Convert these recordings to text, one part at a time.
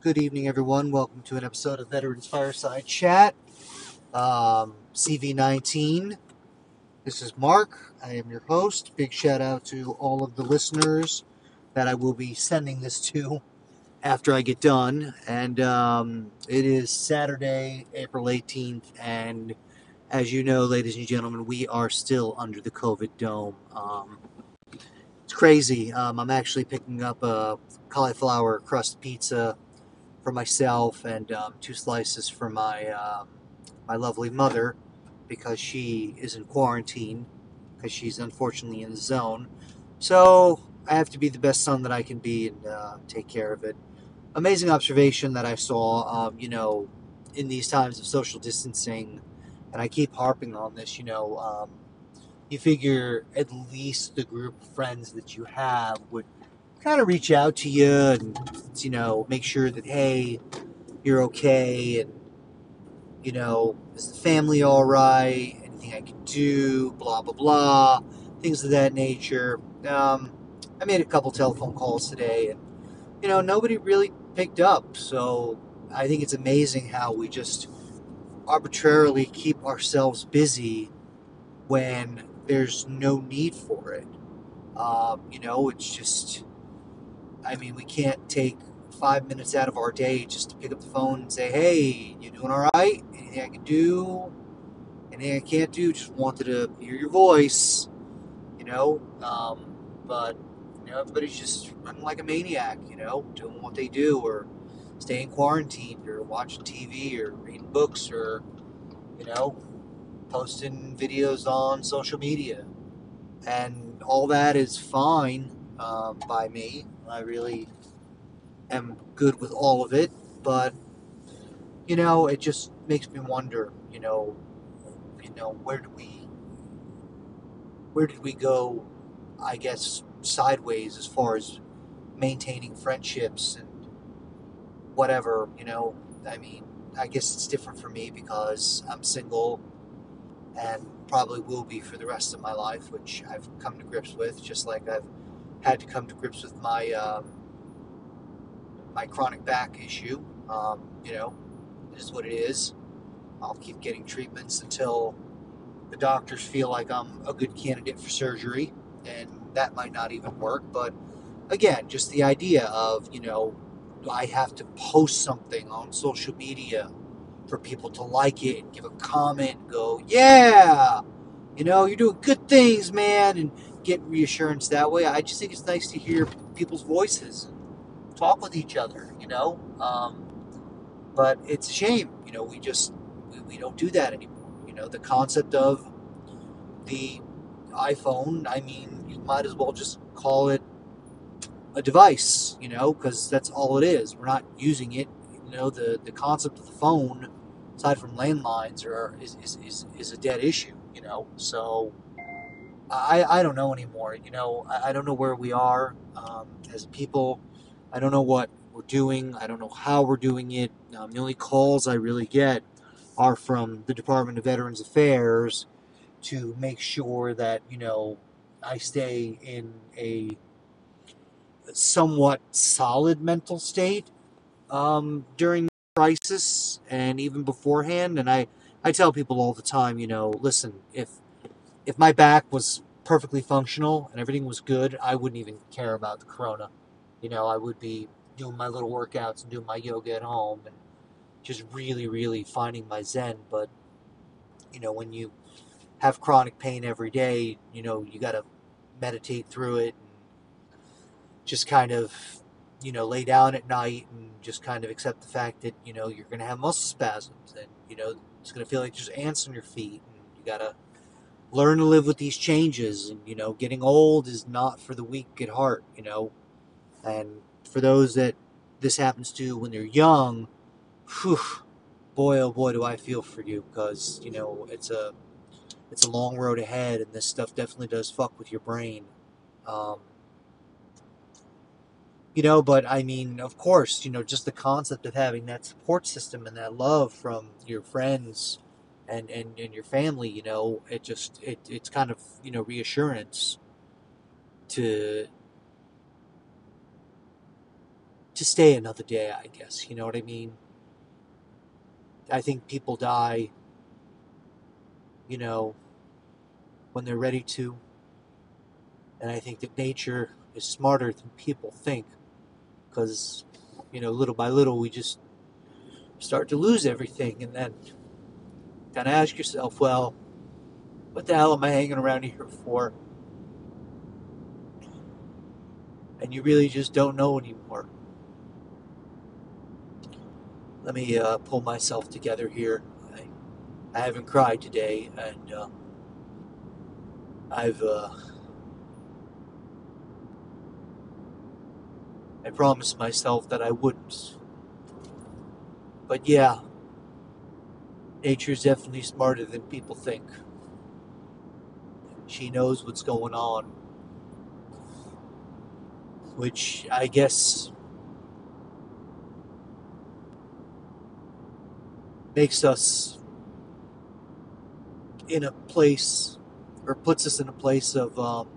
Good evening, everyone. Welcome to an episode of Veterans Fireside Chat, um, CV19. This is Mark. I am your host. Big shout out to all of the listeners that I will be sending this to after I get done. And um, it is Saturday, April 18th. And as you know, ladies and gentlemen, we are still under the COVID dome. Um, it's crazy. Um, I'm actually picking up a cauliflower crust pizza for myself and um, two slices for my um, my lovely mother because she is in quarantine because she's unfortunately in the zone. So I have to be the best son that I can be and uh, take care of it. Amazing observation that I saw. Um, you know, in these times of social distancing, and I keep harping on this. You know um, you figure at least the group of friends that you have would kind of reach out to you and you know make sure that hey you're okay and you know is the family all right? Anything i can do? Blah blah blah. Things of that nature. Um, i made a couple telephone calls today and you know nobody really picked up. So i think it's amazing how we just arbitrarily keep ourselves busy when there's no need for it. Um, you know, it's just, I mean, we can't take five minutes out of our day just to pick up the phone and say, hey, you doing all right? Anything I can do? Anything I can't do? Just wanted to hear your voice, you know? Um, but, you know, everybody's just running like a maniac, you know, doing what they do or staying quarantined or watching TV or reading books or, you know, posting videos on social media. And all that is fine um, by me. I really am good with all of it. But, you know, it just makes me wonder, you know, you know, where do we, where did we go, I guess, sideways as far as maintaining friendships and whatever, you know, I mean, I guess it's different for me because I'm single and probably will be for the rest of my life, which I've come to grips with, just like I've had to come to grips with my um, my chronic back issue. Um, you know, it is what it is. I'll keep getting treatments until the doctors feel like I'm a good candidate for surgery, and that might not even work. But again, just the idea of you know, I have to post something on social media for people to like it and give a comment go, yeah, you know, you're doing good things, man, and get reassurance that way. I just think it's nice to hear people's voices and talk with each other, you know. Um, but it's a shame, you know, we just we, we don't do that anymore. You know, the concept of the iPhone, I mean, you might as well just call it a device, you know, because that's all it is. We're not using it. You know, the, the concept of the phone aside from landlines, are is, is, is, is a dead issue. You know, so I I don't know anymore. You know, I, I don't know where we are um, as people. I don't know what we're doing. I don't know how we're doing it. Um, the only calls I really get are from the Department of Veterans Affairs to make sure that you know I stay in a somewhat solid mental state um, during crisis and even beforehand. And I, I tell people all the time, you know, listen, if if my back was perfectly functional and everything was good, I wouldn't even care about the corona. You know, I would be doing my little workouts and doing my yoga at home and just really, really finding my zen. But you know, when you have chronic pain every day, you know, you got to meditate through it and just kind of you know, lay down at night and just kind of accept the fact that, you know, you're going to have muscle spasms and, you know, it's going to feel like there's ants on your feet and you got to learn to live with these changes and, you know, getting old is not for the weak at heart, you know, and for those that this happens to when they're young, whew, boy, oh boy, do I feel for you because, you know, it's a, it's a long road ahead and this stuff definitely does fuck with your brain. Um, you know but i mean of course you know just the concept of having that support system and that love from your friends and and, and your family you know it just it, it's kind of you know reassurance to to stay another day, I guess. You know what I mean? I think people die, you know, when they're ready to. And I think that nature is smarter than people think. Because, you know, little by little, we just start to lose everything. And then of ask yourself, well, what the hell am I hanging around here for? And you really just don't know anymore. Let me uh, pull myself together here. I, I haven't cried today, and uh, I've. Uh, I promised myself that I wouldn't. But yeah, nature is definitely smarter than people think. She knows what's going on. Which I guess makes us in a place or puts us in a place of um,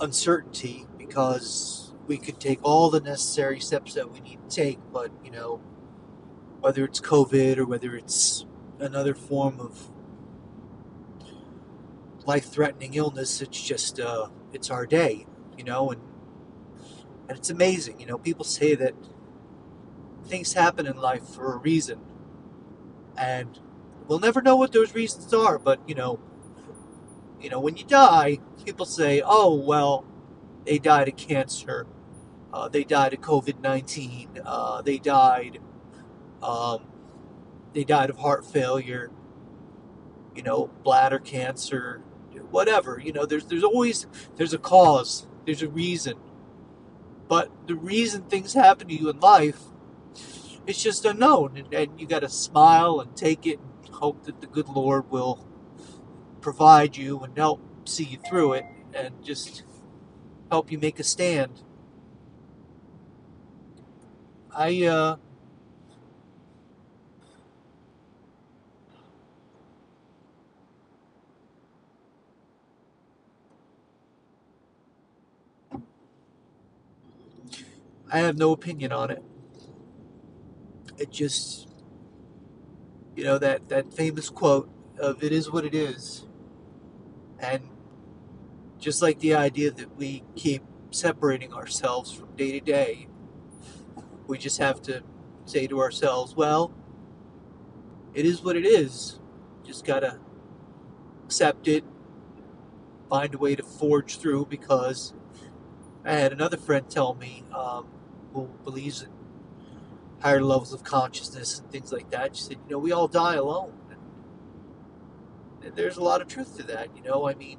uncertainty because we could take all the necessary steps that we need to take, but you know, whether it's COVID or whether it's another form of life-threatening illness, it's just uh, it's our day, you know, and and it's amazing, you know. People say that things happen in life for a reason, and we'll never know what those reasons are. But you know, you know, when you die, people say, "Oh, well, they died of cancer, uh, they died of COVID nineteen, uh, they died, um, they died of heart failure, you know, bladder cancer, whatever." You know, there's there's always there's a cause, there's a reason, but the reason things happen to you in life, it's just unknown, and, and you got to smile and take it, and hope that the good Lord will provide you and help see you through it and just help you make a stand. I uh I have no opinion on it. It just you know that that famous quote of it is what it is. And just like the idea that we keep separating ourselves from day to day, we just have to say to ourselves, well, it is what it is. Just gotta accept it, find a way to forge through because I had another friend tell me um, who believes in higher levels of consciousness and things like that. She said, you know, we all die alone. And there's a lot of truth to that, you know. I mean,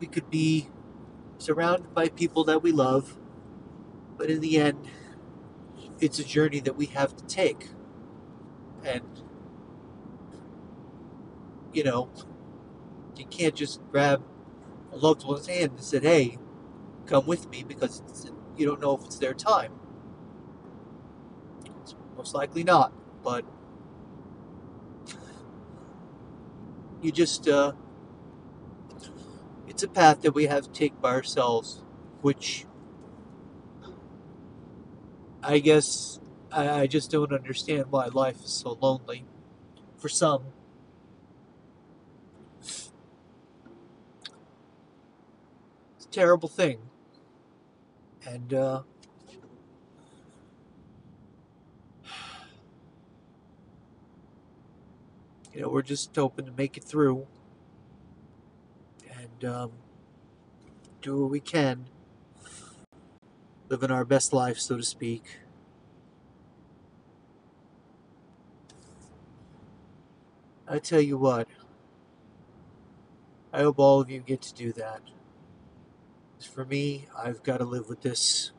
we could be surrounded by people that we love, but in the end, it's a journey that we have to take. And, you know, you can't just grab a loved one's hand and say, hey, come with me because you don't know if it's their time. It's most likely not, but you just, uh, it's a path that we have to take by ourselves, which I guess I, I just don't understand why life is so lonely for some. It's a terrible thing. And, uh, you know, we're just hoping to make it through and um, do what we can, living our best life, so to speak. I tell you what, I hope all of you get to do that. For me, I've got to live with this,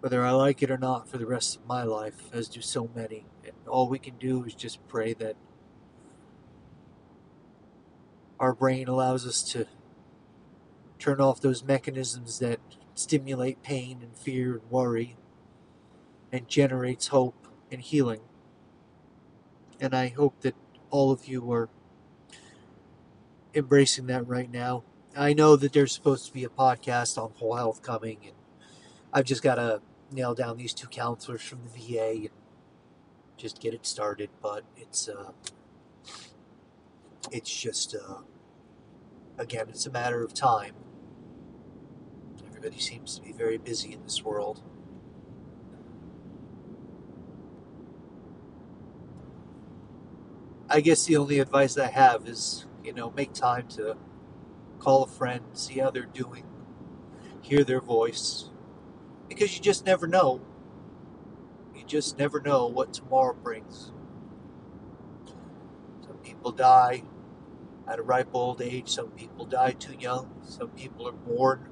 whether I like it or not, for the rest of my life, as do so many. And all we can do is just pray that our brain allows us to turn off those mechanisms that stimulate pain and fear and worry and generates hope and healing. And I hope that all of you are embracing that right now I know that there's supposed to be a podcast on whole health coming, and I've just got to nail down these two counselors from the VA and just get it started. But it's uh, it's just uh, again, it's a matter of time. Everybody seems to be very busy in this world. I guess the only advice I have is, you know, make time to call a friend, see how they're doing, hear their voice, because you just never know. You just never know what tomorrow brings. Some people die at a ripe old age, some people die too young, some people are born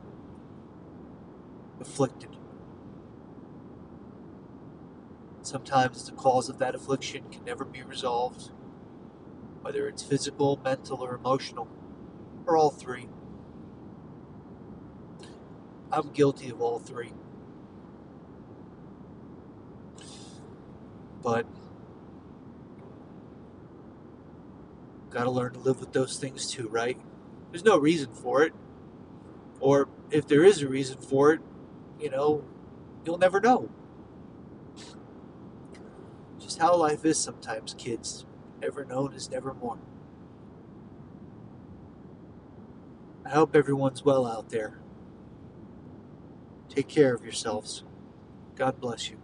afflicted. Sometimes the cause of that affliction can never be resolved whether it's physical, mental, or emotional, or all three. I'm guilty of all three. But gotta learn to live with those things too, right? There's no reason for it. Or if there is a reason for it, you know, you'll never know. Just how life is sometimes, kids ever known is never more. I hope everyone's well out there. Take care of yourselves. God bless you.